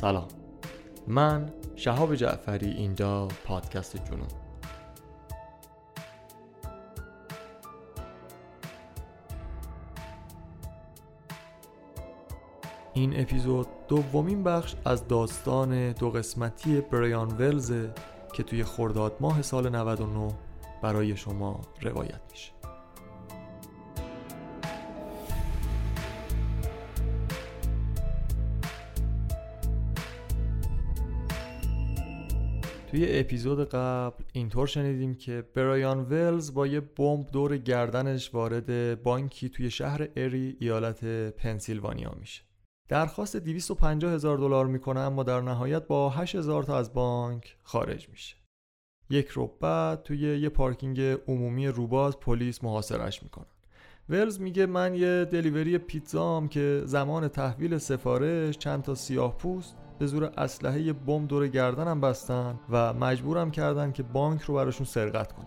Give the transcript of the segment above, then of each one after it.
سلام. من شهاب جعفری اینجا پادکست جنون. این اپیزود دومین بخش از داستان دو قسمتی بریان ولز که توی خرداد ماه سال 99 برای شما روایت میشه. توی اپیزود قبل اینطور شنیدیم که برایان ولز با یه بمب دور گردنش وارد بانکی توی شهر اری ایالت پنسیلوانیا میشه. درخواست 250 هزار دلار می‌کنه اما در نهایت با 8 هزار تا از بانک خارج میشه. یک رو بعد توی یه پارکینگ عمومی روباز پلیس محاصرش می‌کنن. ولز میگه من یه دلیوری پیتزام که زمان تحویل سفارش چند تا سیاه پوست به زور اسلحه بمب دور گردنم بستن و مجبورم کردن که بانک رو براشون سرقت کنم.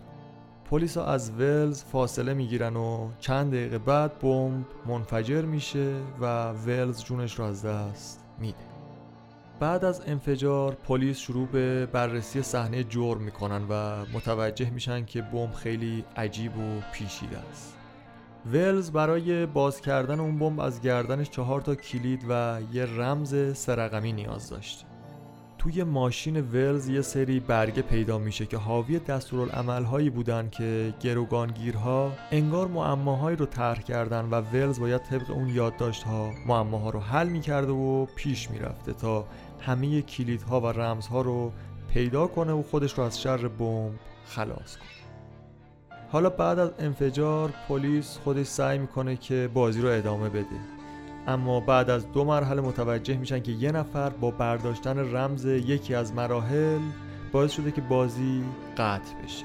پلیس از ولز فاصله می‌گیرن و چند دقیقه بعد بمب منفجر میشه و ولز جونش رو از دست میده. بعد از انفجار پلیس شروع به بررسی صحنه جرم می‌کنن و متوجه میشن که بمب خیلی عجیب و پیچیده است. ولز برای باز کردن اون بمب از گردنش چهار تا کلید و یه رمز سرقمی نیاز داشت. توی ماشین ولز یه سری برگه پیدا میشه که حاوی دستورالعملهایی بودن که گروگانگیرها انگار معماهایی رو طرح کردن و ولز باید طبق اون یادداشتها معماها رو حل می‌کرده و پیش می‌رفته تا همه کلیدها و رمزها رو پیدا کنه و خودش رو از شر بمب خلاص کنه. حالا بعد از انفجار پلیس خودش سعی می‌کنه که بازی رو ادامه بده. اما بعد از دو مرحله متوجه میشن که یه نفر با برداشتن رمز یکی از مراحل باعث شده که بازی قطع بشه.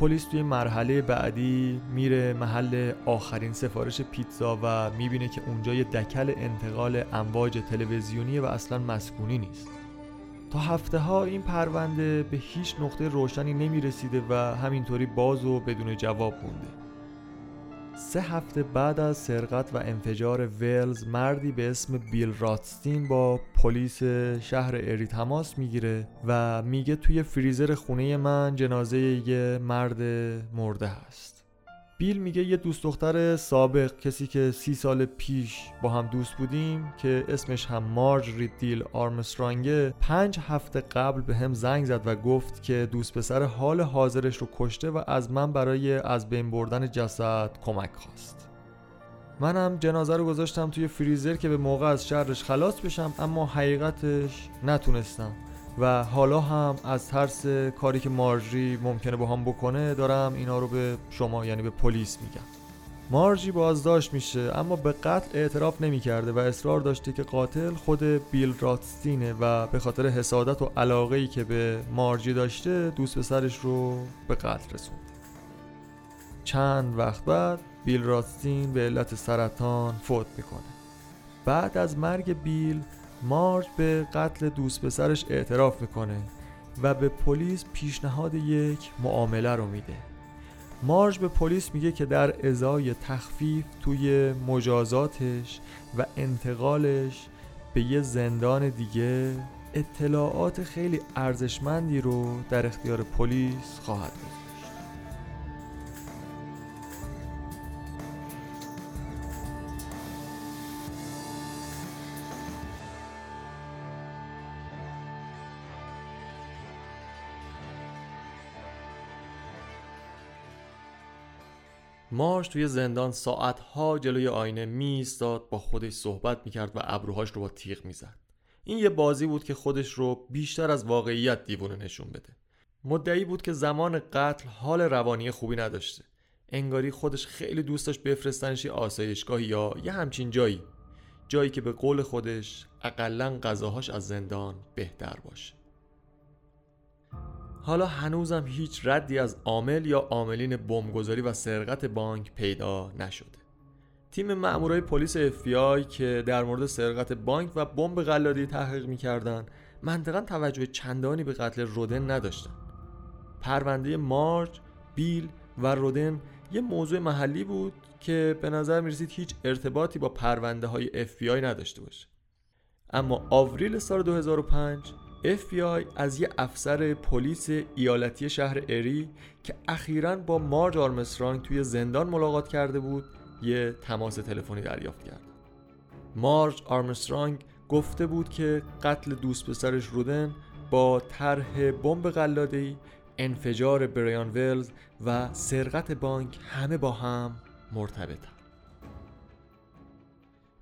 پلیس توی مرحله بعدی میره محل آخرین سفارش پیتزا و می‌بینه که اونجا یه دکل انتقال امواج تلویزیونی و اصلا مسکونی نیست. تا هفته ها این پرونده به هیچ نقطه روشنی نمی رسیده و همینطوری باز و بدون جواب مونده. سه هفته بعد از سرقت و انفجار ولز مردی به اسم بیل راتستین با پلیس شهر اری تماس می‌گیره و میگه توی فریزر خونه من جنازه یه مرد مرده هست. بیل میگه یه دوست دختر سابق کسی که سی سال پیش با هم دوست بودیم که اسمش هم مارج ریدیل آرمسترانگه پنج هفته قبل به هم زنگ زد و گفت که دوست پسر حال حاضرش رو کشته و از من برای از بین بردن جسد کمک خواست. منم جنازه رو گذاشتم توی فریزر که به موقع از شرش خلاص بشم اما حقیقتش نتونستم. و حالا هم از ترس کاری که مارجی ممکنه با هم بکنه دارم اینا رو به شما یعنی به پلیس میگم. مارجی بازداشت میشه اما به قتل اعتراف نمی‌کرده و اصرار داشته که قاتل خود بیل راتستینه و به خاطر حسادت و علاقه ای که به مارجی داشته دوست پسرش رو به قتل رسونده چند وقت بعد بیل راتستین به علت سرطان فوت می‌کنه. بعد از مرگ بیل مارج به قتل دوست پسرش اعتراف می‌کنه و به پلیس پیشنهاد یک معامله رو میده. مارج به پلیس میگه که در ازای تخفیف توی مجازاتش و انتقالش به یه زندان دیگه اطلاعات خیلی ارزشمندی رو در اختیار پلیس خواهد بود. مارش توی زندان ساعتها جلوی آینه میستاد با خودش صحبت می‌کرد و ابروهاش رو با تیغ می‌زد. این یه بازی بود که خودش رو بیشتر از واقعیت دیوونه نشون بده. مدعی بود که زمان قتل حال روانی خوبی نداشته. انگاری خودش خیلی دوست داشت بفرستنش آسایشگاه یا یه همچین جایی. جایی که به قول خودش اقلا غذاهاش از زندان بهتر باشه. حالا هنوزم هیچ ردی از عامل یا عاملین بمبگذاری و سرقت بانک پیدا نشده. تیم مامورای پلیس FBI که در مورد سرقت بانک و بمب غلالی تحقیق می‌کردن منطقا توجه چندانی به قتل رودن نداشتن. پرونده مارج، بیل و رودن یه موضوع محلی بود که به نظر می‌رسید هیچ ارتباطی با پرونده های FBI نداشته باشه. اما آوریل سال 2005 FBI از یه افسر پلیس ایالتی شهر اری که اخیرا با مارج آرمسترانگ توی زندان ملاقات کرده بود یه تماس تلفنی دریافت کرد. مارج آرمسترانگ گفته بود که قتل دوست پسرش رودن با طرح بمب قلاده‌ای انفجار بریان ولز و سرقت بانک همه با هم مرتبطن.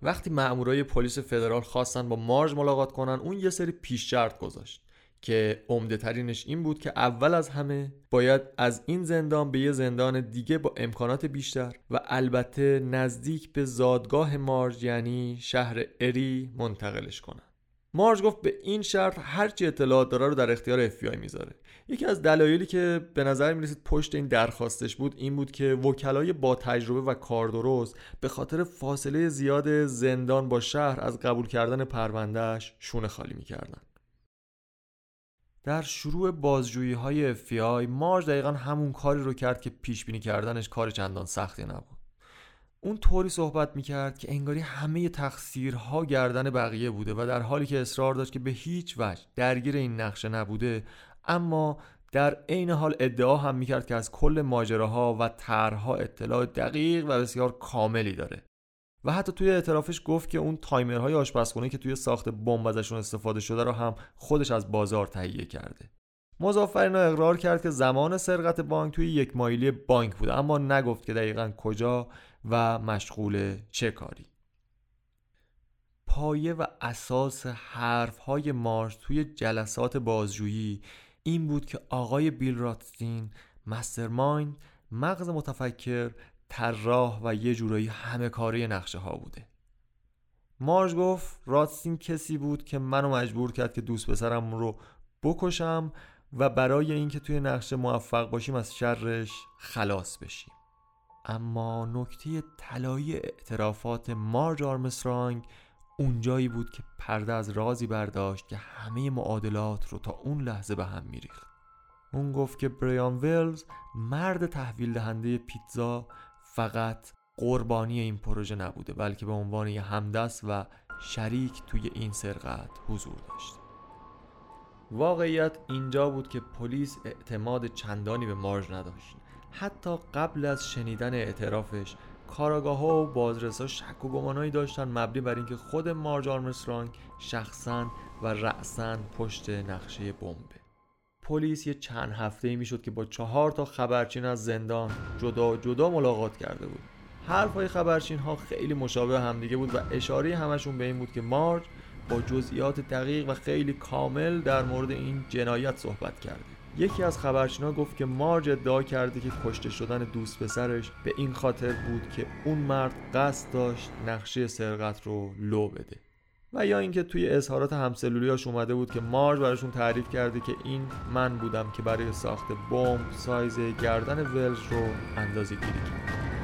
وقتی مأمورای پلیس فدرال خواستن با مارج ملاقات کنن اون یه سری پیش شرط گذاشت که عمده ترینش این بود که اول از همه باید از این زندان به یه زندان دیگه با امکانات بیشتر و البته نزدیک به زادگاه مارج یعنی شهر اری منتقلش کنن. مارج گفت به این شرط هرچی اطلاعات داره رو در اختیار FBI می‌ذاره. یکی از دلایلی که به نظر می رسید پشت این درخواستش بود این بود که وکلای با تجربه و کاردرست به خاطر فاصله زیاد زندان با شهر از قبول کردن پروندهش شونه خالی می‌کردن. در شروع بازجویی های FBI مارج دقیقا همون کاری رو کرد که پیش بینی کردنش کار چندان سختی نبود. اون طوری صحبت می‌کرد که انگاری همه تقصیرها گردن بقیه بوده و در حالی که اصرار داشت که به هیچ وجه درگیر این نقشه نبوده اما در عین حال ادعا هم می‌کرد که از کل ماجراها و طرحها اطلاع دقیق و بسیار کاملی داره. و حتی توی اعترافش گفت که اون تایمرهای آشپزخونه که توی ساخت بمب ازشون استفاده شده رو هم خودش از بازار تهیه کرده. مزافرین اقرار کرد که زمان سرقت بانک توی یک مایلی بانک بوده اما نگفت که دقیقا کجا و مشغول چه کاری؟ پایه و اساس حرف های مارش توی جلسات بازجویی این بود که آقای بیل راتستین مسترمایند مغز متفکر طراح و یه جورایی همه کاری نقشه ها بوده. مارج گفت راتستین کسی بود که منو مجبور کرد که دوست پسرم رو بکشم و برای اینکه توی نقشه موفق باشیم از شرش خلاص بشیم. اما نکته طلایی اعترافات مارج آرمسترانگ اونجایی بود که پرده از رازی برداشت که همه معادلات رو تا اون لحظه به هم میریخت. اون گفت که بریان ویلز مرد تحویل دهنده پیتزا فقط قربانی این پروژه نبوده بلکه به عنوان یه همدست و شریک توی این سرقت حضور داشت. واقعیت اینجا بود که پلیس اعتماد چندانی به مارج نداشت. حتی قبل از شنیدن اعترافش کاراگاه ها و بازرسا شک و گمانایی داشتن مبنی بر اینکه خود مارج آرمسترانگ شخصا و رأسا پشت نقشه بمبه پلیس یه چند هفته ای می‌شد که با چهار تا خبرچین از زندان جدا جدا ملاقات کرده بود. حرف های خبرچین ها خیلی مشابه همدیگه بود و اشاره همشون به این بود که مارج با جزئیات دقیق و خیلی کامل در مورد این جنایت صحبت کرده. یکی از خبرچینا گفت که مارج ادعا کرده که کشته شدن دوست پسرش به این خاطر بود که اون مرد قصد داشت نقشه سرقت رو لو بده. و یا اینکه توی اظهارات همسلولیاش اومده بود که مارج براشون تعریف کرده که این من بودم که برای ساخت بمب سایز گردن ولز رو اندازه گیری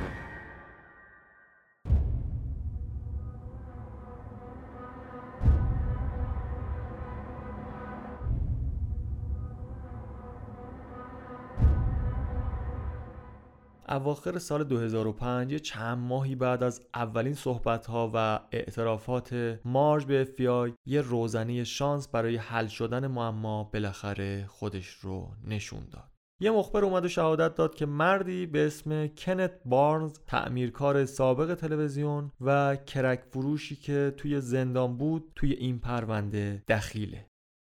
اواخر سال 2005 چند ماهی بعد از اولین صحبت ها و اعترافات مارج به FBI یه روزنه شانس برای حل شدن معما بالاخره خودش رو نشون داد. یه مخبر اومد و شهادت داد که مردی به اسم کنت بارنز تعمیرکار سابق تلویزیون و کرک فروشی که توی زندان بود توی این پرونده دخیله.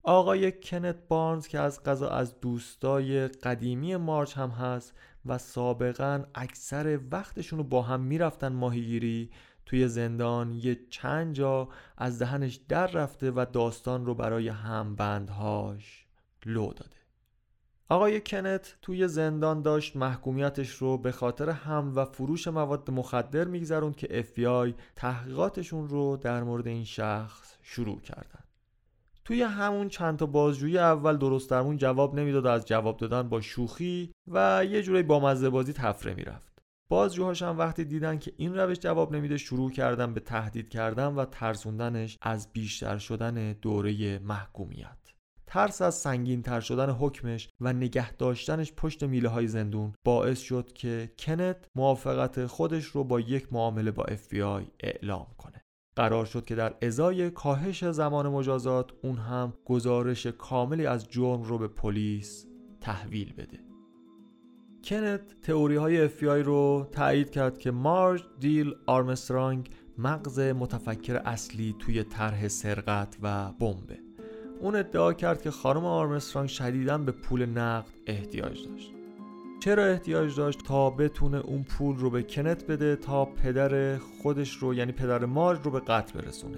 آقای کنت بارنز که از قضا از دوستای قدیمی مارچ هم هست و سابقا اکثر وقتشون رو با هم می‌رفتن ماهیگیری. توی زندان یه چند جا از دهنش در رفته و داستان رو برای همبندهاش لو داده. آقای کنت توی زندان داشت محکومیتش رو به خاطر هم و فروش مواد مخدر میگذرون که FBI تحقیقاتشون رو در مورد این شخص شروع کردن. توی همون چند تا بازجویی اول درست درمون جواب نمی‌داد از جواب دادن با شوخی و یه جوری با مزه بازی تفره می‌رفت. بازجوهاش هم وقتی دیدن که این روش جواب نمیده شروع کردن به تهدید کردن و ترسوندنش از بیشتر شدن دوره محکومیت. ترس از سنگین تر شدن حکمش و نگه داشتنش پشت میله های زندون باعث شد که کنت موافقت خودش رو با یک معامله با FBI اعلام کنه. قرار شد که در ازای کاهش زمان مجازات اون هم گزارش کاملی از جرم رو به پلیس تحویل بده. کنت تئوری های اف رو تایید کرد که مارج دیل آرمسترانگ مغز متفکر اصلی توی طرح سرقت و بمبه. اون ادعا کرد که خانم آرمسترانگ شدیدا به پول نقد احتیاج داشت. چرا احتیاج داشت تا بتونه اون پول رو به کنت بده تا پدر خودش رو یعنی پدر مارج رو به قتل برسونه؟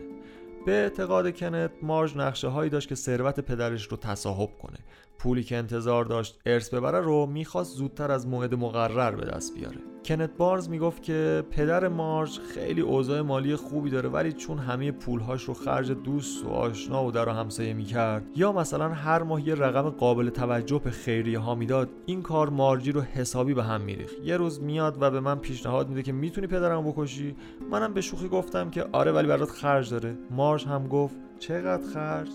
به اعتقاد کنت مارج نقشه هایی داشت که ثروت پدرش رو تصاحب کنه. پولی که انتظار داشت ارث ببره رو می‌خواست زودتر از موعد مقرر به دست بیاره. کنت بارز می‌گفت که پدر مارج خیلی اوضاع مالی خوبی داره ولی چون همه پولهاش رو خرج دوست و آشنا و در و همسایه می‌کرد یا مثلا هر ماه یه رقم قابل توجه به خیریه ها می‌داد این کار مارجی رو حسابی به هم میریخت. یه روز میاد و به من پیشنهاد میده که می‌تونی پدرم بکشی؟ منم به شوخی گفتم که آره ولی برات خرج داره. مارج هم گفت چقدر خرج؟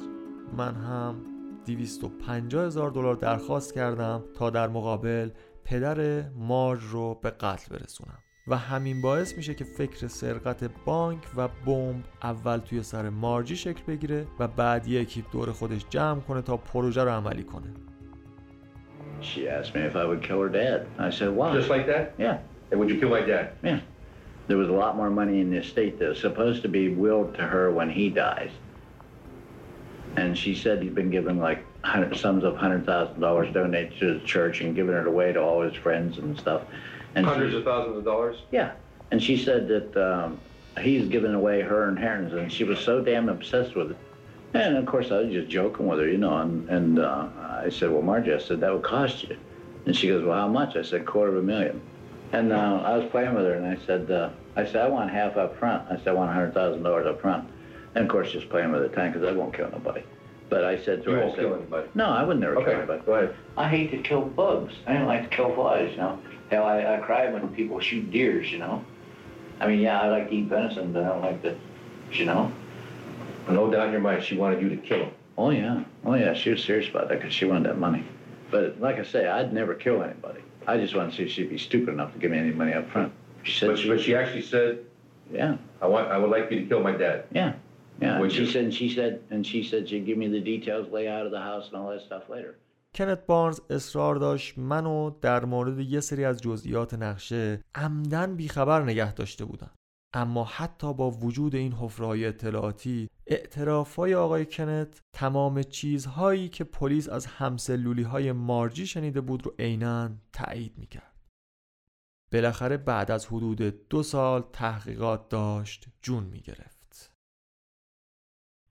من هم 250 هزار دلار درخواست کردم تا در مقابل پدر مارج رو به قتل برسونم و همین باعث میشه که فکر سرقت بانک و بمب اول توی سر مارجی شکل بگیره و بعد یه اکیپ دور خودش جمع کنه تا پروژه رو عملی کنه She asked me if I would kill her dad. I said, why? Just like that? Yeah. And would you kill my dad? Yeah. There was a lot more money in the estate that was supposed to be willed to her when he dies. And she said he'd been given like hundred, sums of hundred thousand dollars donated to the church and giving it away to all his friends and stuff. And Hundreds of thousands of dollars? Yeah, and she said that um, he's given away her inheritance, and she was so damn obsessed with it. And of course, I was just joking with her, you know. And, and uh, I said, "Well, Margie," I said, "that would cost you." And she goes, "Well, how much?" I said, "Quarter of a million. And uh, I was playing with her, and I said, uh, "I said I want half up front." I said, "I want hundred thousand dollars up front." And of course, just playing with the tank because I won't kill nobody. But I said to You her, I won't said, kill anybody? No, I would never Okay, kill anybody. go ahead. I hate to kill bugs. I don't like to kill flies, you know. Hell, I, I cry when people shoot deers, you know. I mean, yeah, I like to eat venison, but I don't like to, you know. No doubt in your mind, she wanted you to kill him. Oh, yeah. Oh, yeah, she was serious about that because she wanted that money. But like I say, I'd never kill anybody. I just wanted to see if she'd be stupid enough to give me any money up front. She said But, she but she actually said, Yeah, I want, I would like you to kill my dad. yeah. Yeah, she said, and she said, and she said she'd give me the details, layout of the house, and all that stuff later. کنت بارنز اصرار داشت منو در مورد یه سری از جزئیات نقشه عمدن بیخبر نگه داشته بودن اما حتی با وجود این حفره‌های اطلاعاتی اعترافهای آقای کنت تمام چیزهایی که پلیس از همسلولی های مارجی شنیده بود رو عینا تایید می‌کرد. بالاخره بعد از حدود دو سال تحقیقات داشت جون می‌گرفت.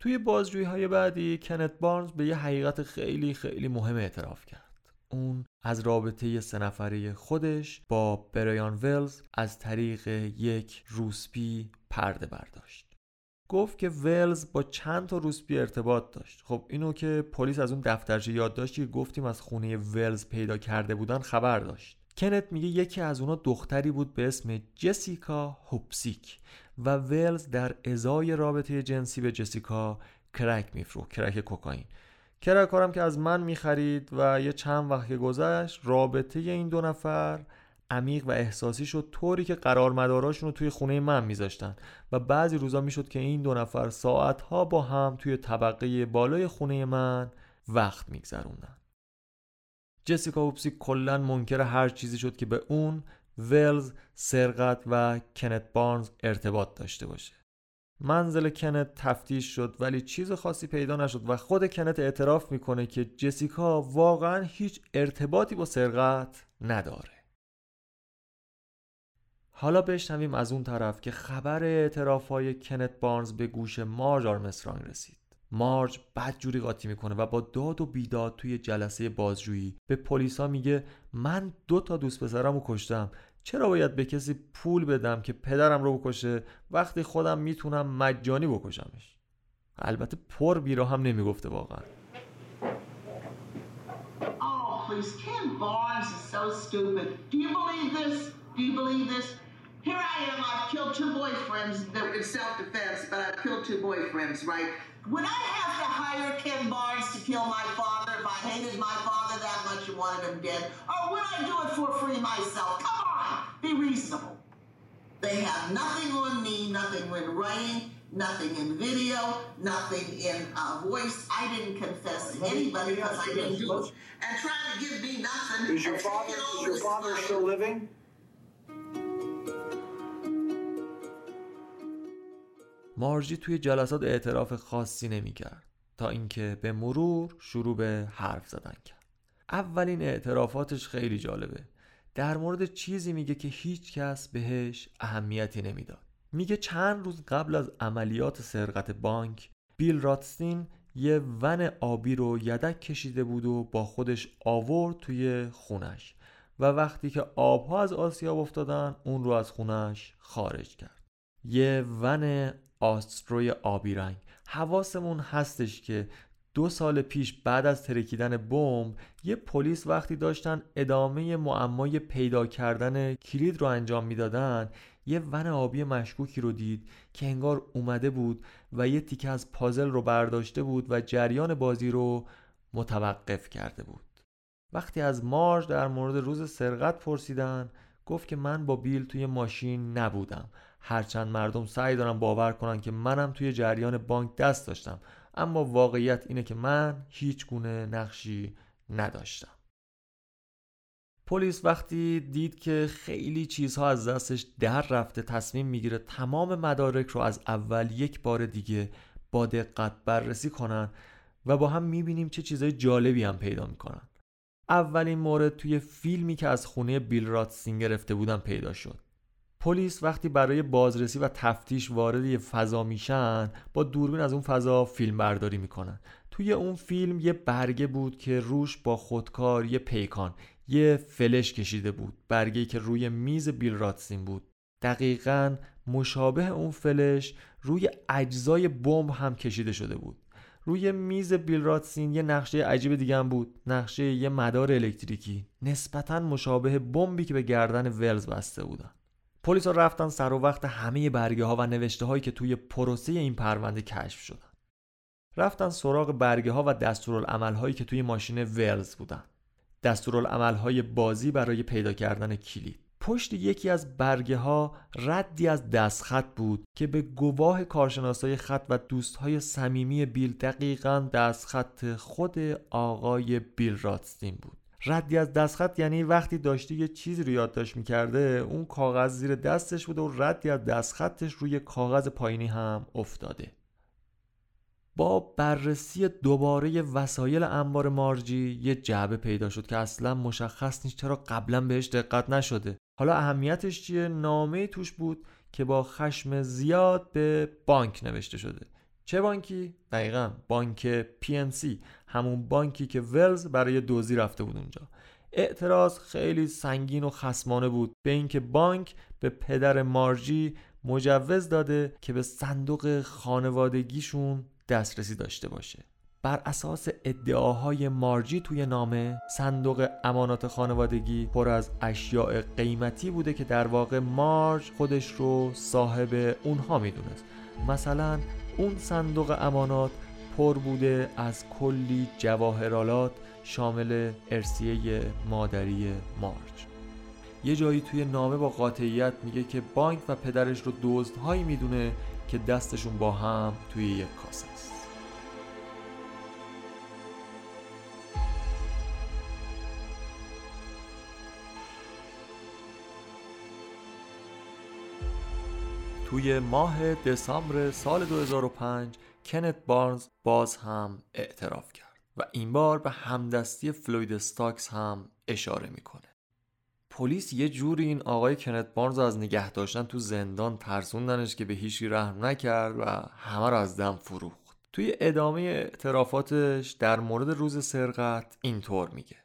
توی بازجویی های بعدی کنت بارنز به یه حقیقت خیلی خیلی مهم اعتراف کرد. اون از رابطه سه نفره خودش با برایان ولز از طریق یک روسپی پرده برداشت. گفت که ولز با چند تا روسپی ارتباط داشت. خب اینو که پلیس از اون دفترچه یادداشتی که گفتیم از خونه ولز پیدا کرده بودن خبر داشت. کنت میگه یکی از اونا دختری بود به اسم جسیکا هوپسیک. و ولز در ازای رابطه جنسی به جسیکا کرک میفروخت کرک کوکائین. کرک هم که از من می‌خرید و یه چند وقت که گذشت رابطه این دو نفر عمیق و احساسی شد طوری که قرار مداراشون رو توی خونه من میذاشتن. و بعضی روزا می‌شد که این دو نفر ساعتها با هم توی طبقه بالای خونه من وقت میگذروندن. جسیکا اوپسی کلا منکر هر چیزی شد که به اون ولز سرقت و کنت بارنز ارتباط داشته باشه. منزل کنت تفتیش شد ولی چیز خاصی پیدا نشد و خود کنت اعتراف می‌کنه که جسیکا واقعا هیچ ارتباطی با سرقت نداره. حالا بشنویم از اون طرف که خبر اعتراف های کنت بارنز به گوش مارج آرمسترانگ رسید. مارج بد جوری قاطی می‌کنه و با داد و بیداد توی جلسه بازجویی به پلیسا میگه من دو تا دوست پسرمو کشتم. چرا باید به کسی پول بدم که پدرم رو بکشه؟ وقتی خودم می‌تونم مجانی بکشمش. البته پر بیرا هم نمی‌گفته واقعا? Here I am, I've killed two boyfriends in self-defense, but I've killed two boyfriends, right? Would I have to hire Ken Barnes to kill my father if I hated my father that much and wanted him dead? Or would I do it for free myself? Come on, be reasonable. They have nothing on me, nothing in writing, nothing in video, nothing in uh, voice. I didn't confess to anybody because I didn't do it. And trying to give me nothing. Is your father, is your father still living? مارجی توی جلسات اعتراف خاصی نمی‌کرد تا اینکه به مرور شروع به حرف زدن کرد. اولین اعترافاتش خیلی جالبه. در مورد چیزی میگه که هیچ کس بهش اهمیتی نمی‌داد. میگه چند روز قبل از عملیات سرقت بانک بیل راتستین یه ون آبی رو یدک کشیده بود و با خودش آورد توی خونش و وقتی که آبها از آسیاب افتادن اون رو از خونش خارج کرد. یه ون آستروی آبی رنگ. حواسمون هستش که دو سال پیش بعد از ترکیدن بمب یه پلیس وقتی داشتن ادامه معمای پیدا کردن کلید رو انجام می‌دادن یه ون آبی مشکوکی رو دید که انگار اومده بود و یه تیکه از پازل رو برداشته بود و جریان بازی رو متوقف کرده بود. وقتی از مارج در مورد روز سرقت پرسیدن گفت که من با بیل توی ماشین نبودم. هرچند مردم سعی دارن باور کنن که منم توی جریان بانک دست داشتم اما واقعیت اینه که من هیچ گونه نقشی نداشتم. پلیس وقتی دید که خیلی چیزها از دستش در رفته تصمیم می‌گیره تمام مدارک رو از اول یک بار دیگه با دقت بررسی کنن و با هم می‌بینیم چه چیزهای جالبی هم پیدا می‌کنن. اولین مورد توی فیلمی که از خونه بیل راتسین گرفته بودن پیدا شد. پلیس وقتی برای بازرسی و تفتیش وارد یه فضا میشن با دوربین از اون فضا فیلم برداری می‌کنن. توی اون فیلم یه برگه بود که روش با خودکار یه پیکان یه فلش کشیده بود. برگه که روی میز بیل راتسین بود. دقیقا مشابه اون فلش روی اجزای بمب هم کشیده شده بود. روی میز بیل راتسین یه نقشه عجیب دیگه هم بود. نقشه یه مدار الکتریکی. نسبتا مشابه بمبی که به گردن ولز بسته بودن. پلیس ها رفتن سر و وقت همه برگه ها و نوشته هایی که توی پروسه این پرونده کشف شدن. رفتن سراغ برگه ها و دستورالعمل هایی که توی ماشین ولز بودن. دستورالعمل های بازی برای پیدا کردن کلید. پشت یکی از برگه ها ردی از دستخط بود که به گواه کارشناسای خط و دوستهای صمیمی بیل دقیقا دستخط خود آقای بیل راتستین بود. ردی از دستخط یعنی وقتی داشته یه چیزی رو یادداشت می‌کرده اون کاغذ زیر دستش بوده و ردی از دستخطش روی کاغذ پایینی هم افتاده. با بررسی دوباره وسایل انبار مارجی یه جعبه پیدا شد که اصلا مشخص نیست چرا قبلا بهش دقت نشده. حالا اهمیتش چیه؟ نامه توش بود که با خشم زیاد به بانک نوشته شده. چه بانکی؟ دقیقا بانک PNC همون بانکی که ولز برای دوزی رفته بود اونجا. اعتراض خیلی سنگین و خسمانه بود به اینکه بانک به پدر مارجی مجوز داده که به صندوق خانوادگیشون دسترسی داشته باشه. بر اساس ادعاهای مارجی توی نامه صندوق امانات خانوادگی پر از اشیاء قیمتی بوده که در واقع مارج خودش رو صاحب اونها می‌دونست. مثلا اون صندوق امانات پر بوده از کلی جواهرالات شامل ارسیه مادری مارج. یه جایی توی نامه با قاطعیت میگه که بانک و پدرش رو دزدهایی می‌دونه که دستشون با هم توی یک کاسه است. توی ماه دسامبر سال 2005 کنت بارنز باز هم اعتراف کرد و این بار به همدستی فلوید استاکس هم اشاره می‌کنه. پلیس یه جوری این آقای کنت بارنز از نگه داشتن تو زندان ترسوندنش که به هیچی رحم نکرد و همه رو از دم فروخت. توی ادامه اعترافاتش در مورد روز سرقت اینطور میگه.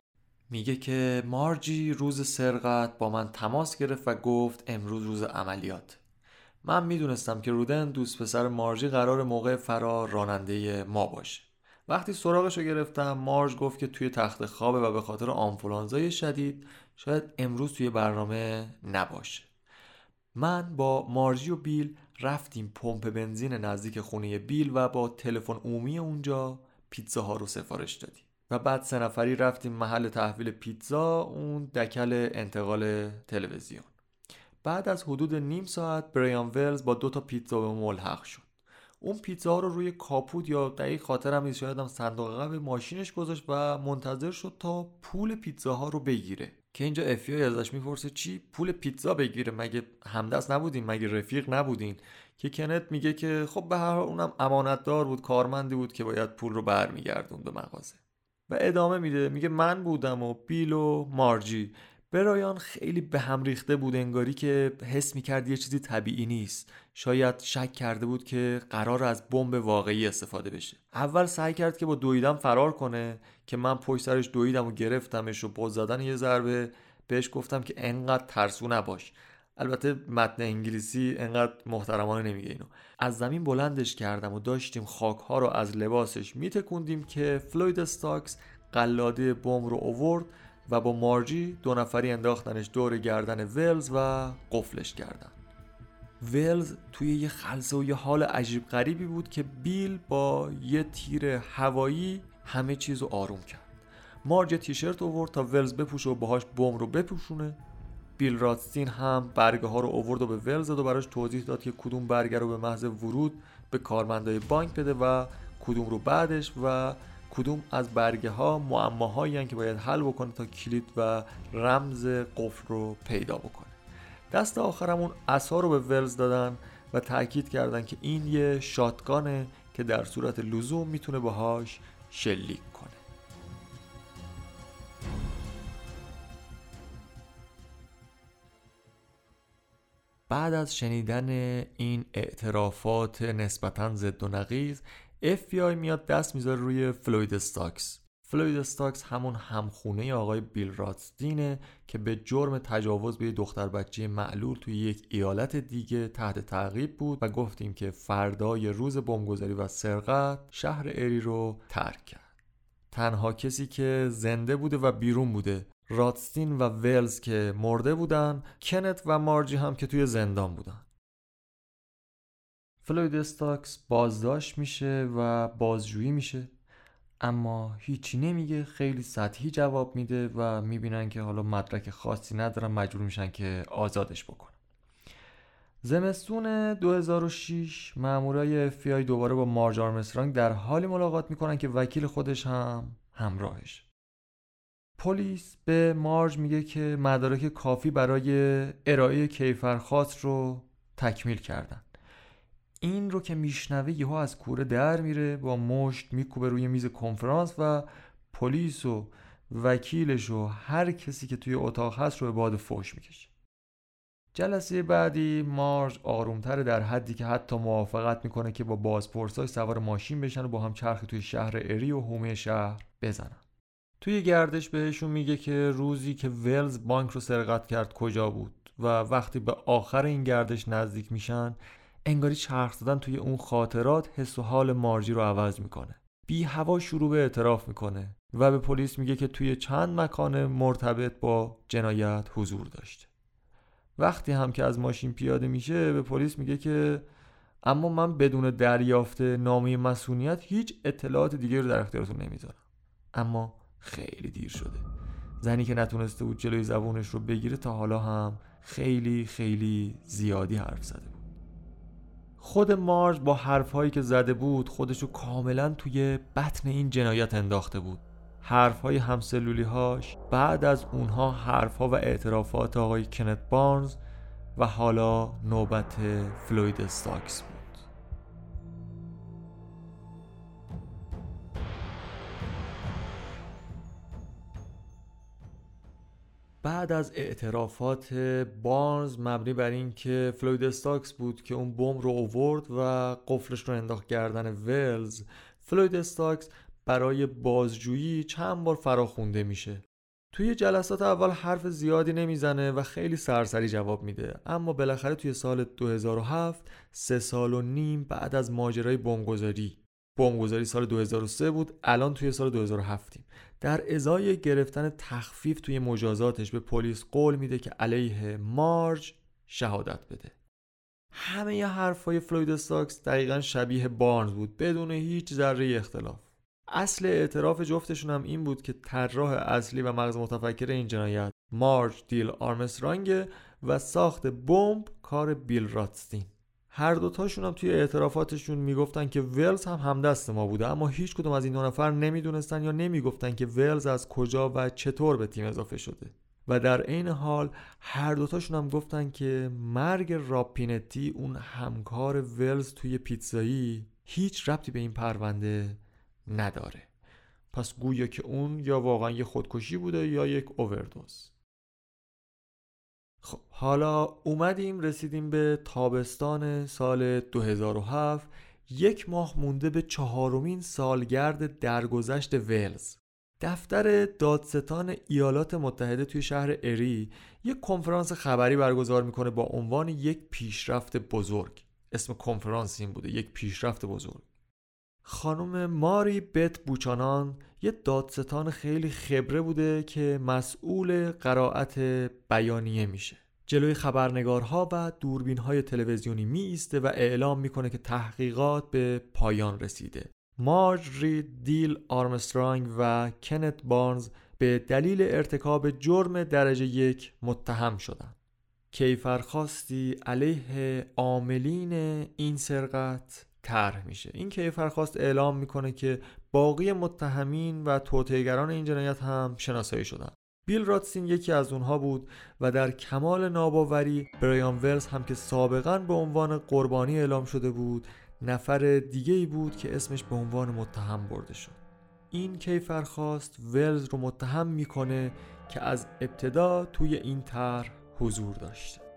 میگه که مارجی روز سرقت با من تماس گرفت و گفت امروز روز عملیات. من می‌دونستم که رودن دوست پسر مارجی قرار موقع فرار راننده ما باشه. وقتی سراغش رو گرفتم مارج گفت که توی تخت خوابه و به خاطر آنفولانزای شدید شاید امروز توی برنامه نباشه. من با مارجی و بیل رفتیم پمپ بنزین نزدیک خونه بیل و با تلفن عمومی اونجا پیتزاها رو سفارش دادیم. و بعد سه نفری رفتیم محل تحویل پیتزا اون دکل انتقال تلویزیون. بعد از حدود نیم ساعت بریان ولز با دو تا پیتزا به ملحق شد. اون پیتزا رو روی کاپوت یا دقیق خاطرم نیست شاید هم صندوق عقب ماشینش گذاشت و منتظر شد تا پول پیتزاها رو بگیره. که اینجا افیای ازش می‌پرسه چی؟ پول پیتزا بگیره. مگه همدست نبودین؟ مگه رفیق نبودین؟ که کنت میگه که خب به هر حال اونم امانتدار بود کارمندی بود که باید پول رو برمیگردون به مغازه. و ادامه میده میگه من بودم و بیل و مارجی. برایان خیلی به هم ریخته بود انگاری که حس می‌کرد یه چیزی طبیعی نیست. شاید شک کرده بود که قرار از بمب واقعی استفاده بشه. اول سعی کرد که با دویدم فرار کنه که من پشت سرش دویدم و گرفتمش و با زدن یه ضربه. بهش گفتم که انقدر ترسو نباش. البته متن انگلیسی انقدر محترمانه نمیگه اینو. از زمین بلندش کردم و داشتیم خاک ها رو از لباسش میتکوندیم که فلوید استاکس قلاده بمب رو اوورد و با مارجی دو نفری انداختنش دور گردن ولز و قفلش کردن. ولز توی یه خلصه و یه حال عجیب غریبی بود که بیل با یه تیر هوایی همه چیز رو آروم کرد. مارج تیشرت اوورد تا ولز بپوشه و باهاش بم رو بپوشونه. بیل راتستین هم برگه ها رو اوورد و به ولز داد و براش توضیح داد که کدوم برگه رو به محض ورود به کارمندای بانک بده و کدوم رو بعدش و کدوم از برگه ها معماهایی که باید حل بکنه تا کلید و رمز قفل رو پیدا بکنه. دست آخرمون اصا رو به ولز دادن و تاکید کردن که این یه شاتگانه که در صورت لزوم می‌تونه باهاش شلیک کنه. بعد از شنیدن این اعترافات نسبتا ضد و نقیض FBI میاد دست می‌ذاره روی فلوید استاکس. فلوید استاکس همون همخونه آقای بیل راتستینه که به جرم تجاوز به دختر بچه معلول توی یک ایالت دیگه تحت تعقیب بود و گفتیم که فردای روز بمبگذاری و سرقت شهر اری رو ترک کرد. تنها کسی که زنده بوده و بیرون بوده راتستین و ولز که مرده بودن کنت و مارجی هم که توی زندان بودن. فلوید استاکس بازداشت میشه و بازجویی میشه. اما هیچی نمیگه خیلی سطحی جواب میده و می‌بینن که حالا مدرک خاصی ندارن مجبور میشن که آزادش بکنن. زمستون 2006 مامورای FBI دوباره با مارج آرمسترانگ در حالی ملاقات می‌کنن که وکیل خودش هم همراهش. پلیس به مارج میگه که مدارک کافی برای ارائه کیفرخواست رو تکمیل کردن. این رو که میشنوه یهو از کوره در میره با مشت میکوبه روی میز کنفرانس و پلیس و وکیلش و هر کسی که توی اتاق هست رو به باد فوش می‌کشه. جلسه بعدی مارج آرومتر در حدی که حتی موافقت می‌کنه که با بازپرسای سوار ماشین بشن و با هم چرخی توی شهر اری و حومه شهر بزنن. توی گردش بهشون میگه که روزی که ولز بانک رو سرقت کرد کجا بود و وقتی به آخر این گردش نزدیک میشن انگاری چرخ زدن توی اون خاطرات حس و حال مارجی رو عوض می‌کنه. بی هوا شروع به اعتراف می‌کنه و به پلیس میگه که توی چند مکان مرتبط با جنایت حضور داشته وقتی هم که از ماشین پیاده میشه به پلیس میگه که اما من بدون دریافت نامه مسئولیت هیچ اطلاعات دیگه رو در اختیارتون نمی‌ذارم. اما خیلی دیر شده. زنی که نتونسته بود جلوی زبونش رو بگیره تا حالا هم خیلی خیلی زیادی حرف زده. خود مارج با حرفهایی که زده بود خودشو کاملا توی بطن این جنایت انداخته بود. حرفهای همسلولی هاش بعد از اونها حرفها و اعترافات آقای کنت بارنز و حالا نوبت فلوید استاکس بود. بعد از اعترافات بارنز مبنی بر اینکه فلوید استاکس بود که اون بمب رو اوورد و قفلش رو انداخت گردن ولز فلوید استاکس برای بازجویی چند بار فراخونده میشه. توی جلسات اول حرف زیادی نمی‌زنه و خیلی سرسری جواب میده. اما بالاخره توی سال 2007 سه سال و نیم بعد از ماجرای بمبگذاری. بمبگذاری سال 2003 بود الان توی سال 2007 در ازای گرفتن تخفیف توی مجازاتش به پلیس قول میده که علیه مارج شهادت بده. همه ی حرفای فلوید استاکس دقیقا شبیه بارنز بود بدون هیچ ذره اختلاف. اصل اعتراف جفتشون هم این بود که طراح اصلی و مغز متفکر این جنایت مارج دیل آرمسترانگ و ساخت بمب کار بیل راتستین هر دوتاشون هم توی اعترافاتشون می‌گفتن که ولز هم همدست ما بوده. اما هیچ کدوم از این دو نفر نمی‌دونستن یا نمی‌گفتن که ولز از کجا و چطور به تیم اضافه شده. و در عین حال هر دوتاشون هم گفتن که مرگ راپینتی اون همکار ولز توی پیتزایی هیچ ربطی به این پرونده نداره. پس گویا که اون یا واقعا یه خودکشی بوده یا یک اووردوز. خب حالا اومدیم رسیدیم به تابستان سال 2007 یک ماه مونده به چهارمین سالگرد درگذشت ولز. دفتر دادستان ایالات متحده توی شهر اری یک کنفرانس خبری برگزار می‌کنه با عنوان یک پیشرفت بزرگ. اسم کنفرانس این بوده یک پیشرفت بزرگ. خانم ماری بت بوچانان یه دادستان خیلی خبره بوده که مسئول قرائت بیانیه میشه جلوی خبرنگارها و دوربین های تلویزیونی می ایسته و اعلام می‌کنه که تحقیقات به پایان رسیده مارجری دیل آرمسترانگ و کنت بارنز به دلیل ارتکاب جرم درجه یک متهم شدند. کیفرخواستی علیه عاملین این سرقت طرح میشه. این کیفرخواست اعلام می‌کنه که باقی متهمین و توطئه‌گران این جنایت هم شناسایی شدن. بیل راتسین یکی از اونها بود و در کمال ناباوری برایان ولز هم که سابقا به عنوان قربانی اعلام شده بود نفر دیگه ای بود که اسمش به عنوان متهم برده شد. این کیفرخواست ولز رو متهم می‌کنه که از ابتدا توی این طرح حضور داشته.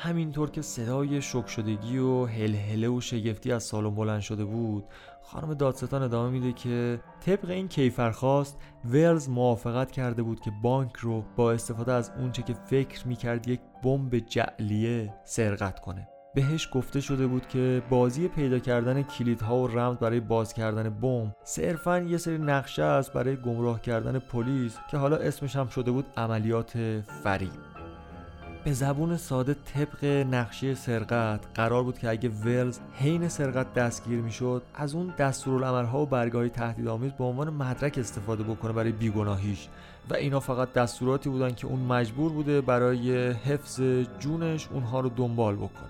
همینطور که صدای شک شدگی و هلهله و شگفتی از سالن بلند شده بود خانم دادستان ادامه میده که طبق این کیفرخواست ولز موافقت کرده بود که بانک رو با استفاده از اونچه که فکر می‌کرد یک بمب جعلیه سرقت کنه. بهش گفته شده بود که بازی پیدا کردن کلیدها و رمز برای باز کردن بمب صرفا یه سری نقشه است برای گمراه کردن پلیس که حالا اسمش هم شده بود عملیات فریب. به زبون ساده طبق نقشه سرقت قرار بود که اگه ولز حین سرقت دستگیر می‌شد از اون دستورالعملها و برگاهی تهدیدآمیز به عنوان مدرک استفاده بکنه برای بیگناهیش. و اینا فقط دستوراتی بودن که اون مجبور بوده برای حفظ جونش اونها رو دنبال بکنه.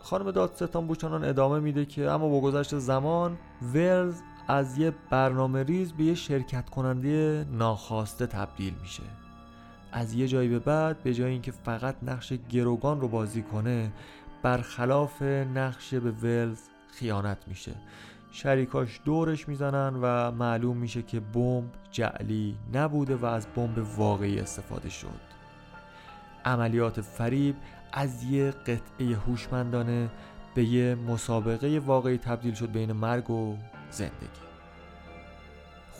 خانم دادستان بوچانان ادامه میده که اما با گذشت زمان ولز از یه برنامه ریز به یه شرکت کننده ناخواسته تبدیل میشه. از یه جایی به بعد به جای اینکه فقط نقش گروگان رو بازی کنه برخلاف نقش به ولز خیانت میشه. شریکاش دورش می‌زنن و معلوم میشه که بمب جعلی نبوده و از بمب واقعی استفاده شد. عملیات فریب از یه قطعه هوشمندانه به یه مسابقه واقعی تبدیل شد بین مرگ و زندگی.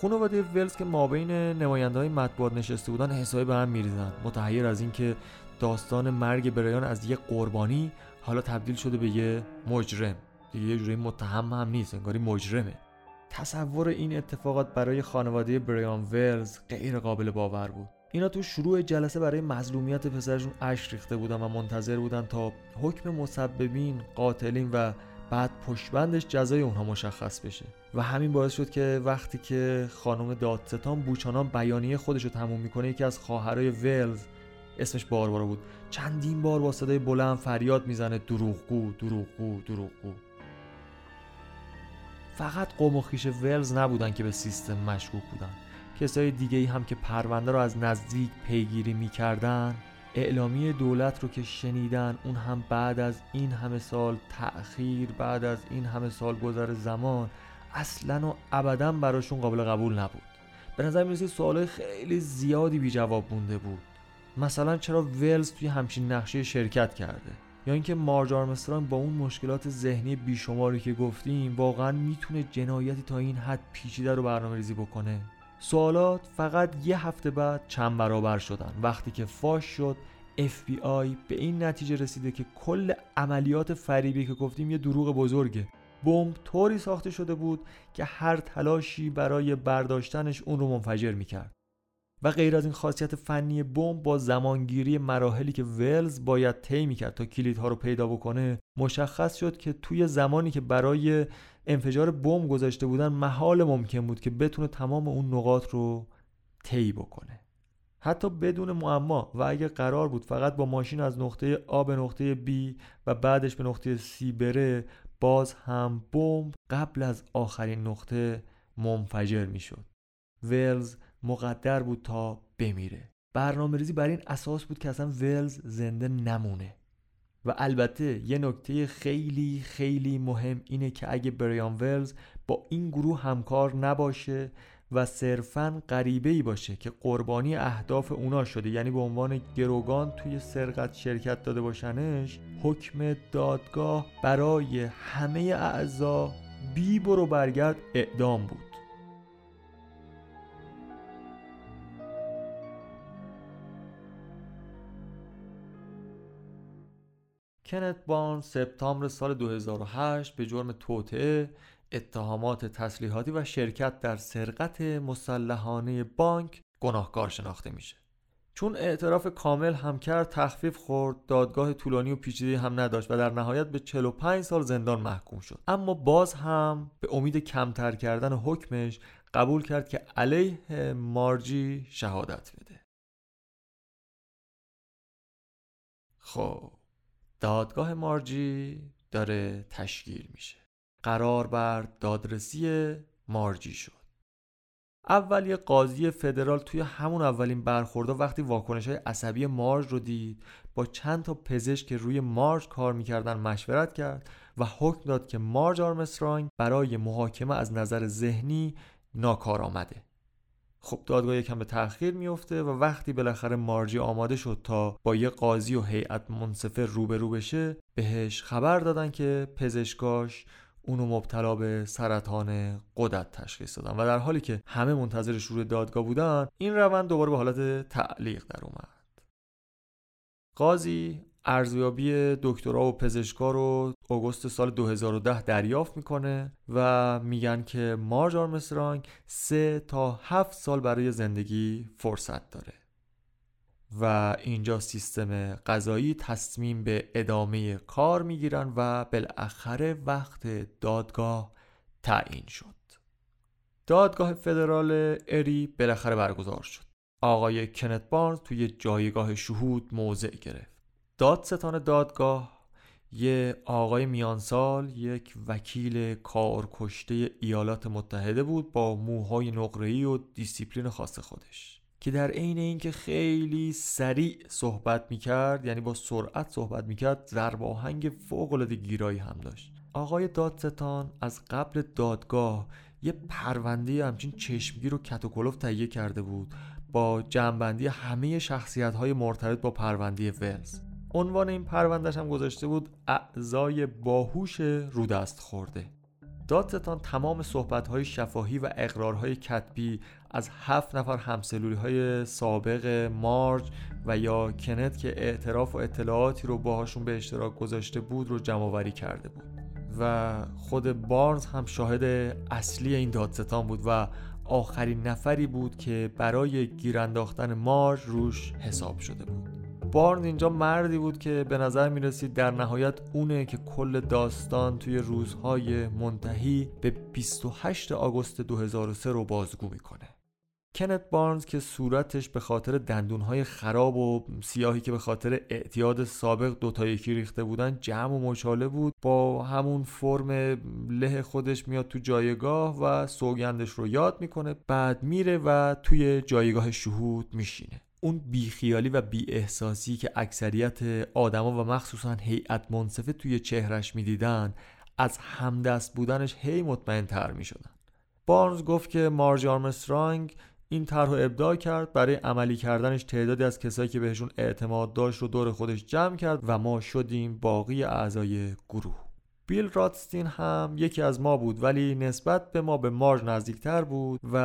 خانواده ولز که مابین نماینده های مطبوعات نشسته بودن حسابی به هم میریزن. متحیر از اینکه داستان مرگ برایان از یه قربانی حالا تبدیل شده به یه مجرم. دیگه یه جوری متهم هم نیست انگاری مجرمه. تصور این اتفاقات برای خانواده بریان ولز غیر قابل باور بود. اینا تو شروع جلسه برای مظلومیت پسرشون اش ریخته بودن و منتظر بودن تا حکم مسببین قاتلین و بعد پشتبندش جزای اونها مشخص بشه. و همین باعث شد که وقتی که خانم دادستان بوچانان بیانیه خودش رو تموم می‌کنه یکی از خواهرای ولز اسمش باربارا بود. چندین بار با صدای بلند فریاد می‌زنه دروغگو دروغگو دروغگو. فقط قوم و خیش ولز نبودن که به سیستم مشکوک بودن. کسای دیگه ای هم که پرونده رو از نزدیک پیگیری می‌کردن اعلامی دولت رو که شنیدن اون هم بعد از این همه سال تأخیر بعد از این همه سال گذر زمان اصلا و ابدا براشون قابل قبول نبود. به نظر می‌رسه سوالای خیلی زیادی بی جواب مونده بود. مثلا چرا ولز توی همچین نقشه شرکت کرده؟ یا اینکه مارج آرمسترانگ با اون مشکلات ذهنی بیشماری که گفتیم واقعا می‌تونه جنایتی تا این حد پیچیده رو برنامه ریزی بکنه؟ سوالات فقط یه هفته بعد چند برابر شدن. وقتی که فاش شد FBI به این نتیجه رسیده که کل عملیات فریبی که گفتیم یه دروغ بزرگه. بمب طوری ساخته شده بود که هر تلاشی برای برداشتنش اون رو منفجر می‌کرد. و غیر از این خاصیت فنی بمب با زمانگیری مراحلی که ولز باید طی می‌کرد تا کلیدها رو پیدا بکنه مشخص شد که توی زمانی که برای انفجار بمب گذاشته بودن محال ممکن بود که بتونه تمام اون نقاط رو طی بکنه حتی بدون معما و اگه قرار بود فقط با ماشین از نقطه A به نقطه B و بعدش به نقطه C بره باز هم بمب قبل از آخرین نقطه منفجر می‌شد. ولز مقدر بود تا بمیره. برنامه ریزی بر این اساس بود که اصلا ولز زنده نمونه. و البته یه نکته خیلی خیلی مهم اینه که اگه بریان ولز با این گروه همکار نباشه و صرفا غریبه ای باشه که قربانی اهداف اونا شده یعنی به عنوان گروگان توی سرقت شرکت داده باشنش حکم دادگاه برای همه اعضا بی برو برگرد اعدام بود. کنت بان سپتامبر سال 2008 به جرم توطعه اتهامات تسلیحاتی و شرکت در سرقت مسلحانه بانک گناهکار شناخته میشه. چون اعتراف کامل هم کرد تخفیف خورد دادگاه طولانی و پیچیده هم نداشت و در نهایت به 45 سال زندان محکوم شد. اما باز هم به امید کمتر کردن حکمش قبول کرد که علیه مارجی شهادت بده. خب دادگاه مارجی داره تشکیل میشه. قرار بر دادرسی مارجی شد. اول یه قاضی فدرال توی همون اولین برخوردا وقتی واکنش های عصبی مارج رو دید با چند تا پزشک که روی مارج کار می‌کردن مشورت کرد و حکم داد که مارج آرمسترانگ برای محاکمه از نظر ذهنی ناکار آمده. خب دادگاه یکم به تأخیر میفته و وقتی بالاخره مارجی آماده شد تا با یه قاضی و هیئت منصفه روبرو بشه بهش خبر دادن که پزشکاش اونو مبتلا به سرطان قدرت تشخیص دادن و در حالی که همه منتظر شروع دادگاه بودن این روند دوباره به حالت تعلیق در اومد. قاضی ارزیابی دکترا و پزشکا رو آگوست سال 2010 دریافت می‌کنه و میگن که مارج آرمسترانگ سه تا هفت سال برای زندگی فرصت داره. و اینجا سیستم قضایی تصمیم به ادامه کار می‌گیرن و بالاخره وقت دادگاه تعیین شد. دادگاه فدرال اری بالاخره برگزار شد. آقای کنت بارنز توی جایگاه شهود موضع گرفت. دادستان دادگاه یه آقای میانسال یک وکیل کارکشته ایالات متحده بود با موهای نقره‌ای و دیسیپلین خاص خودش که در عین اینکه خیلی سریع صحبت می‌کرد یعنی با سرعت صحبت می‌کرد ضرب آهنگ فوق العاده گیرایی هم داشت. آقای دادستان از قبل دادگاه یه پرونده همچین چشمگیر و کت تهیه کرده بود با جمعبندی همه شخصیت های مرتبط با پرونده ولز. عنوان این پروندهش هم گذاشته بود اعضای باهوش رودست خورده. دادستان تمام صحبت‌های شفاهی و اقرارهای کتبی از هفت نفر همسلولی های سابق مارج و یا کنت که اعتراف و اطلاعاتی رو باهاشون به اشتراک گذاشته بود رو جمع کرده بود. و خود بارنز هم شاهد اصلی این دادستان بود و آخرین نفری بود که برای گیرانداختن مارج روش حساب شده بود. بارن اینجا مردی بود که به نظر می رسید در نهایت اونه که کل داستان توی روزهای منتهی به 28 آگوست 2003 رو بازگو می‌کنه. کنت بارنز که صورتش به خاطر دندونهای خراب و سیاهی که به خاطر اعتیاد سابق دوتا یکی ریخته بودن جمع و مچاله بود با همون فرم له خودش میاد تو جایگاه و سوگندش رو یاد می‌کنه بعد میره و توی جایگاه شهود میشینه. اون بیخیالی و بی احساسی که اکثریت آدما و مخصوصا هیئت منصفه توی چهرش می‌دیدن از همدست بودنش هی مطمئن تر می شدن. بارنز گفت که مارج آرمسترانگ این طرح ابداع کرد برای عملی کردنش تعدادی از کسایی که بهشون اعتماد داشت رو دور خودش جمع کرد و ما شدیم باقی اعضای گروه بیل راتستین هم یکی از ما بود ولی نسبت به ما به مارج نزدیکتر بود و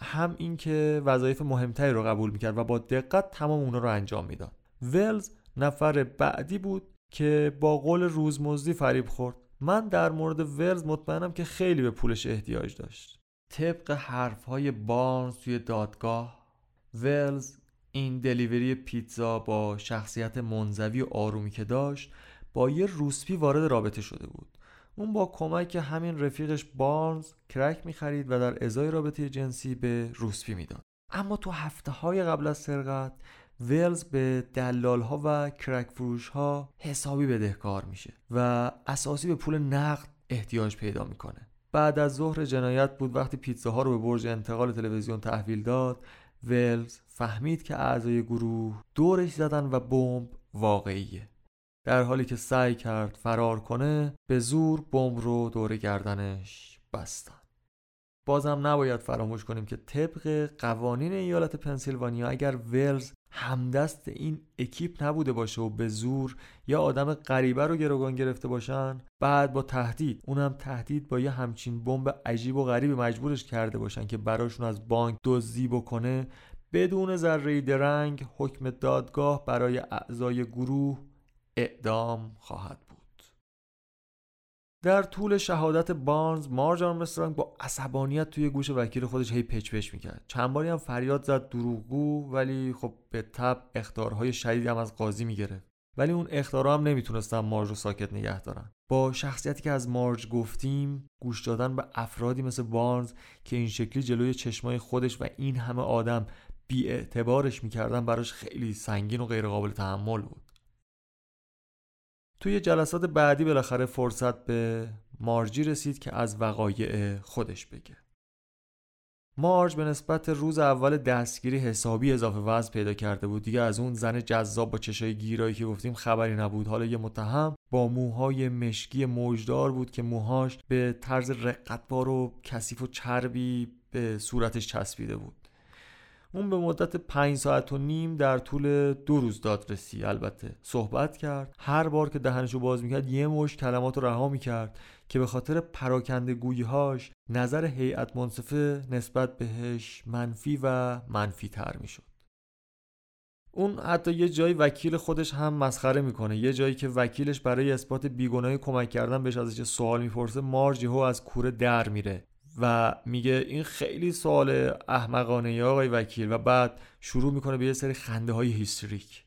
هم اینکه وظایف مهمتری رو قبول می‌کرد و با دقت تمام اونا رو انجام می‌داد. ولز نفر بعدی بود که با قول روزمزدی فریب خورد. من در مورد ولز مطمئنم که خیلی به پولش احتیاج داشت. طبق حرف های بارنز توی دادگاه ولز این دلیوری پیتزا با شخصیت منزوی و آرومی که داشت با یه روسپی وارد رابطه شده بود. اون با کمک همین رفیقش بارنز کرک می‌خرید و در ازای رابطه جنسی به روسپی می‌داد. اما تو هفته های قبل از سرقت ویلز به دلال ها و کرک فروش ها حسابی بدهکار میشه و اساسی به پول نقد احتیاج پیدا می‌کنه. بعد از ظهر جنایت بود وقتی پیتزاها رو به برج انتقال تلویزیون تحویل داد ولز فهمید که اعضای گروه دورش زدن و بمب واقعیه. در حالی که سعی کرد فرار کنه به زور بمب رو دور گردنش بستن. بازم نباید فراموش کنیم که طبق قوانین ایالت پنسیلوانیا اگر ولز همدست این اکیپ نبوده باشه و به زور یا آدم غریبه رو گروگان گرفته باشن بعد با تهدید اونم تهدید با یه همچین بمب عجیب و غریبی مجبورش کرده باشن که براشون از بانک دزدی بکنه بدون ذره درنگ حکم دادگاه برای اعضای گروه اعدام خواهد بود. در طول شهادت بارنز مارج آرمسترانگ با عصبانیت توی گوش وکیل خودش هی پچ پچ می‌کرد. چند باری هم فریاد زد دروغگو ولی خب به تب اختارهای شدیدی هم از قاضی می‌گرفت. ولی اون اختارها هم نمی‌تونستن مارج رو ساکت نگه دارن. با شخصیتی که از مارج گفتیم گوش دادن به افرادی مثل بارنز که این شکلی جلوی چشمای خودش و این همه آدم بی اعتبارش می‌کردن براش خیلی سنگین و غیرقابل تحمل بود. توی جلسات بعدی بالاخره فرصت به مارجی رسید که از وقایع خودش بگه. مارج به نسبت روز اول دستگیری حسابی اضافه وزن پیدا کرده بود. دیگه از اون زن جذاب با چشای گیرایی که گفتیم خبری نبود. حالا یه متهم با موهای مشکی موجدار بود که موهاش به طرز رقتبار و کثیف و چربی به صورتش چسبیده بود. اون به مدت پنج ساعت و نیم در طول دو روز دادرسی البته صحبت کرد. هر بار که دهنشو باز می‌کرد یه مش کلمات رو رها می‌کرد که به خاطر پراکنده گوییهاش نظر هیئت منصفه نسبت بهش منفی و منفی تر می‌شد. اون حتی یه جایی وکیل خودش هم مسخره می‌کنه. یه جایی که وکیلش برای اثبات بیگناهی کمک کردن بهش ازش سوال می‌پرسه مارج هو از کوره در میره. و میگه این خیلی سوال احمقانه یا آقای وکیل و بعد شروع می‌کنه به یه سری خنده های هیستریک.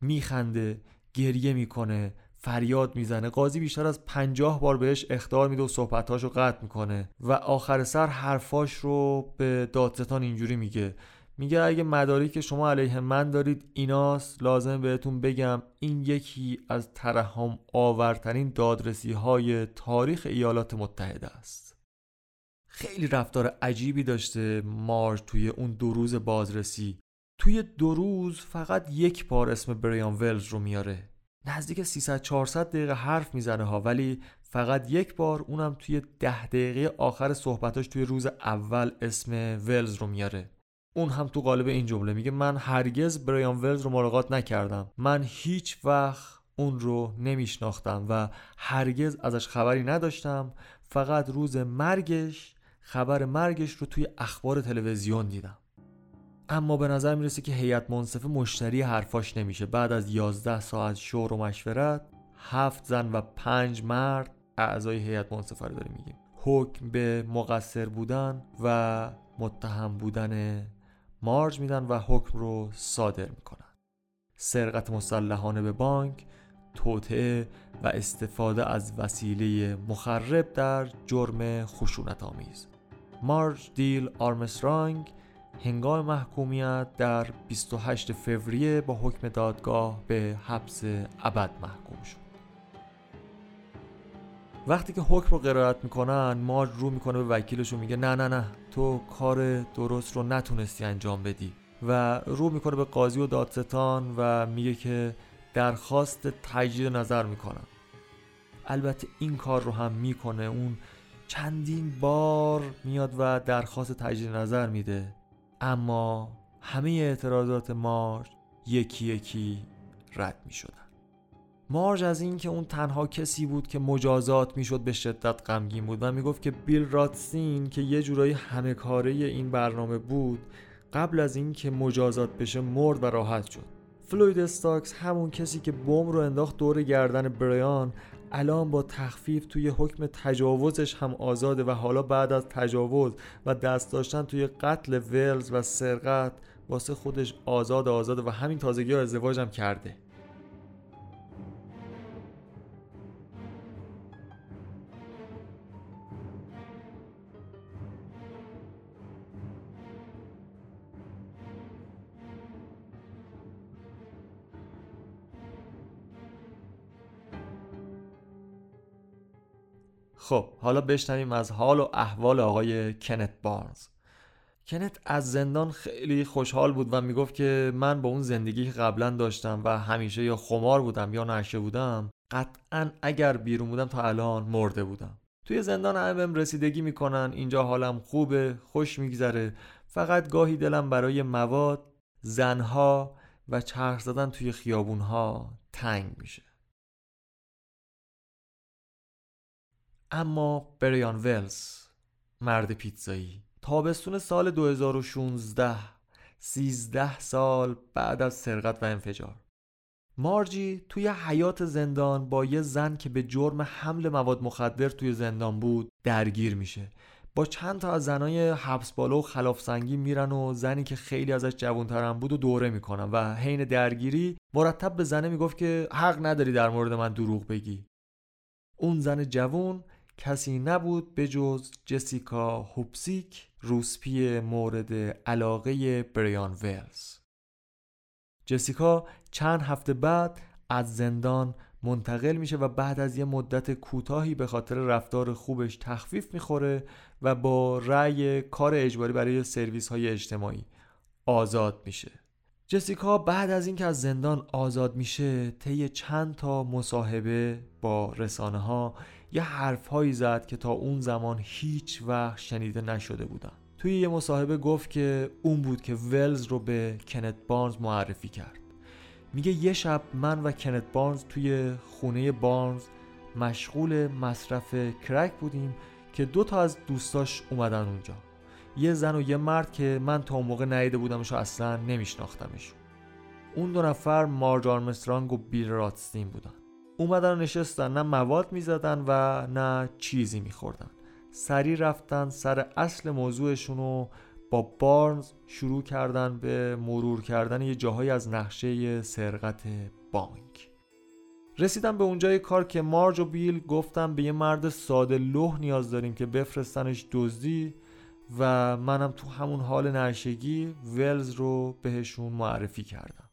میخنده گریه می‌کنه فریاد می‌زنه. قاضی بیشتر از پنجاه بار بهش اختار میده و صحبتاشو قطع می‌کنه و آخر سر حرفاش رو به دادستان اینجوری میگه. میگه اگه مداری که شما علیه من دارید ایناست. لازم بهتون بگم این یکی از ترحم آورترین دادرسی های تاریخ ایالات متحده است. خیلی رفتار عجیبی داشته مارج توی اون دو روز بازرسی. توی دو روز فقط یک بار اسم بریان ولز رو میاره. نزدیک 300 400 دقیقه حرف می‌زنه ها ولی فقط یک بار اونم توی ده دقیقه آخر صحبتاش توی روز اول اسم ولز رو میاره. اون هم تو قالب این جمله میگه من هرگز بریان ولز رو ملاقات نکردم. من هیچ وقت اون رو نمیشناختم و هرگز ازش خبری نداشتم. فقط روز مرگش خبر مرگش رو توی اخبار تلویزیون دیدم. اما به نظر می‌رسه که هیئت منصفه مشتری حرفاش نمیشه. بعد از 11 ساعت شور و مشورت هفت زن و پنج مرد اعضای هیئت منصفه رو داریم میگیم. حکم به مقصر بودن و متهم بودن مارج میدن و حکم رو صادر می‌کنن. سرقت مسلحانه به بانک توطعه و استفاده از وسیله مخرب در جرم خشونت آمیز. مارج دیل آرمسترانگ هنگام محکومیت در 28 فوریه با حکم دادگاه به حبس ابد محکوم شد. وقتی که حکم رو قرائت می‌کنن مارج رو می‌کنه به وکیلش و میگه نه نه نه تو کار درست رو نتونستی انجام بدی و رو می‌کنه به قاضی و دادستان و میگه که درخواست تجدید نظر می‌کنم. البته این کار رو هم می‌کنه اون چندین بار میاد و درخواست تجدید نظر میده. اما همه اعتراضات مارج یکی یکی رد می شدن مارج از اینکه اون تنها کسی بود که مجازات می‌شد به شدت غمگین بود و می‌گفت که بیل راتسین که یه جورایی همه کاره این برنامه بود قبل از اینکه مجازات بشه مرد و راحت شد. فلوید استاکس همون کسی که بم رو انداخت دور گردن بریان الان با تخفیف توی حکم تجاوزش هم آزاده و حالا بعد از تجاوز و دست داشتن توی قتل ولز و سرقت واسه خودش آزاد آزاده و همین تازگی ها ازدواج هم کرده. خب حالا بشنویم از حال و احوال آقای کنت بارنز. کنت از زندان خیلی خوشحال بود و می‌گفت که من با اون زندگی که قبلا داشتم و همیشه یا خمار بودم یا نشه بودم قطعا اگر بیرون بودم تا الان مرده بودم. توی زندان همه بهم رسیدگی می‌کنن اینجا حالم خوبه خوش میگذره. فقط گاهی دلم برای مواد زنها و چرخ زدن توی خیابونها تنگ میشه. اما بریان ولز مرد پیتزایی تابستون سال 2016 سیزده سال بعد از سرقت و انفجار. مارجی توی حیات زندان با یه زن که به جرم حمل مواد مخدر توی زندان بود درگیر میشه. با چند تا از زنای حبس بالا و خلاف سنگی میرن و زنی که خیلی ازش جوانترم بود و دوره می‌کنن و حین درگیری مرتب به زنه می‌گفت که حق نداری در مورد من دروغ بگی. اون زن جوون کسی نبود به جز جسیکا هوپسیک روسپی مورد علاقه بریان ولز جسیکا چند هفته بعد از زندان منتقل میشه و بعد از یه مدت کوتاهی به خاطر رفتار خوبش تخفیف می‌خوره و با رأی کار اجباری برای سرویس های اجتماعی آزاد میشه. جسیکا بعد از اینکه از زندان آزاد میشه طی چند تا مصاحبه با رسانه ها یه حرفهایی زد که تا اون زمان هیچ وقت شنیده نشده بودن توی یه مصاحبه گفت که اون بود که ولز رو به کنت بارنز معرفی کرد. میگه یه شب من و کنت بارنز توی خونه بارنز مشغول مصرف کرک بودیم که دو تا از دوستاش اومدن اونجا. یه زن و یه مرد که من تا اون موقع ندیده بودمش و اصلا نمیشناختمشون. اون دو نفر مارج آرمسترانگ و بیل راتستین بودن. اومدن و نشستن نه مواد می‌زدن و نه چیزی میخوردن. سری رفتن سر اصل موضوعشون رو با بارنز شروع کردن به مرور کردن یه جاهایی از نقشه سرقت بانک. رسیدم به اونجای کار که مارج و بیل گفتم به یه مرد ساده لوح نیاز داریم که بفرستنش دزدی و منم تو همون حال نرشگی ولز رو بهشون معرفی کردم.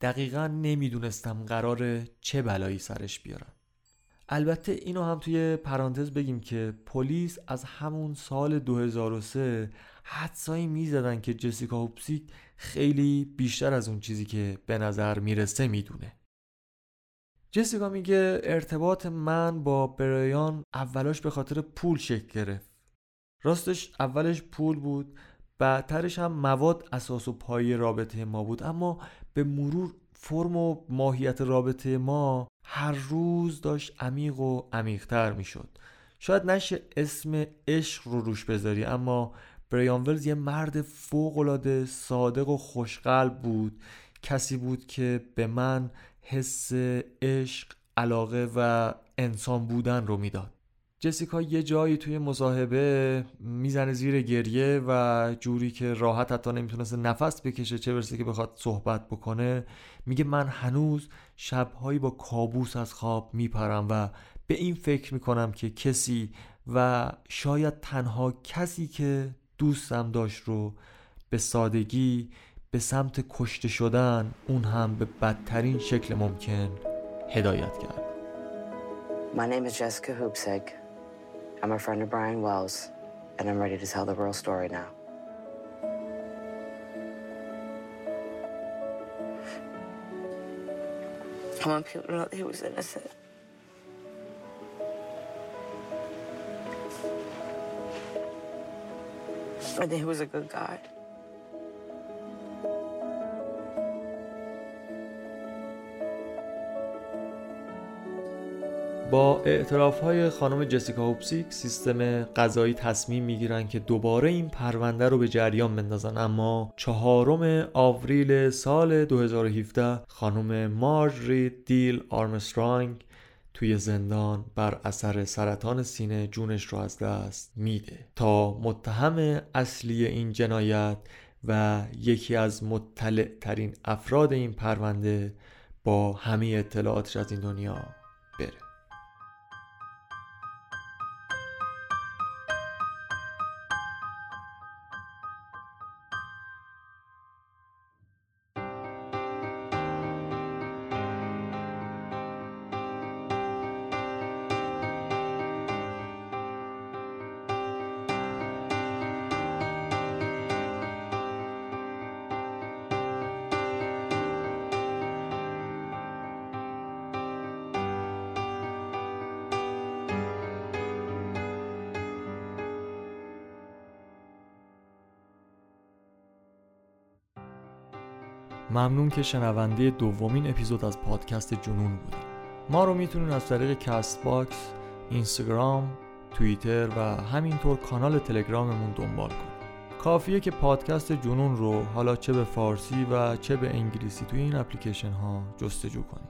دقیقا نمی‌دونستم قرار چه بلایی سرش بیارم. البته اینو هم توی پرانتز بگیم که پلیس از همون سال 2003 حدسایی می‌زدن که جسیکا هوپسیک خیلی بیشتر از اون چیزی که به نظر می‌رسه می‌دونه. جسیکا میگه ارتباط من با برایان اولاش به خاطر پول شکل گرفت. راستش اولش پول بود بعدترش هم مواد اساس و پای رابطه ما بود. اما به مرور فرم و ماهیت رابطه ما هر روز داشت عمیق و عمیقتر می‌شد. شاید نشه اسم عشق رو روش بذاری اما بریان ولز یه مرد فوقالعاده صادق و خوشقلب بود. کسی بود که به من حس عشق علاقه و انسان بودن رو می‌داد. جسیکا یه جایی توی مصاحبه می‌زنه زیر گریه و جوری که راحت حتی نمی‌تونست نفس بکشه چه برسه که بخواد صحبت بکنه میگه من هنوز شبهایی با کابوس از خواب میپرم و به این فکر می‌کنم که کسی و شاید تنها کسی که دوستم داشت رو به سادگی به سمت کشته شدن اون هم به بدترین شکل ممکن هدایت کرد My name is Jessica Hoopsig. I'm a friend of Brian Wells, and I'm ready to tell the real story now. I want people to know that he was innocent. And that he was a good guy. با اعتراف های خانم جسیکا هوپسیک سیستم قضایی تصمیم می‌گیرن که دوباره این پرونده رو به جریان بندازن. اما چهارم آوریل سال 2017 خانم مارجری دیل آرمسترانگ توی زندان بر اثر سرطان سینه جونش رو از دست میده. تا متهم اصلی این جنایت و یکی از مطلع ترین افراد این پرونده با همه اطلاعاتش از این دنیا. ممنون که شنونده دومین اپیزود از پادکست جنون بودید ما رو می‌تونید از طریق Castbox، اینستاگرام، توییتر و همینطور کانال تلگراممون دنبال کنید کافیه که پادکست جنون رو حالا چه به فارسی و چه به انگلیسی توی این اپلیکیشن ها جستجو کنید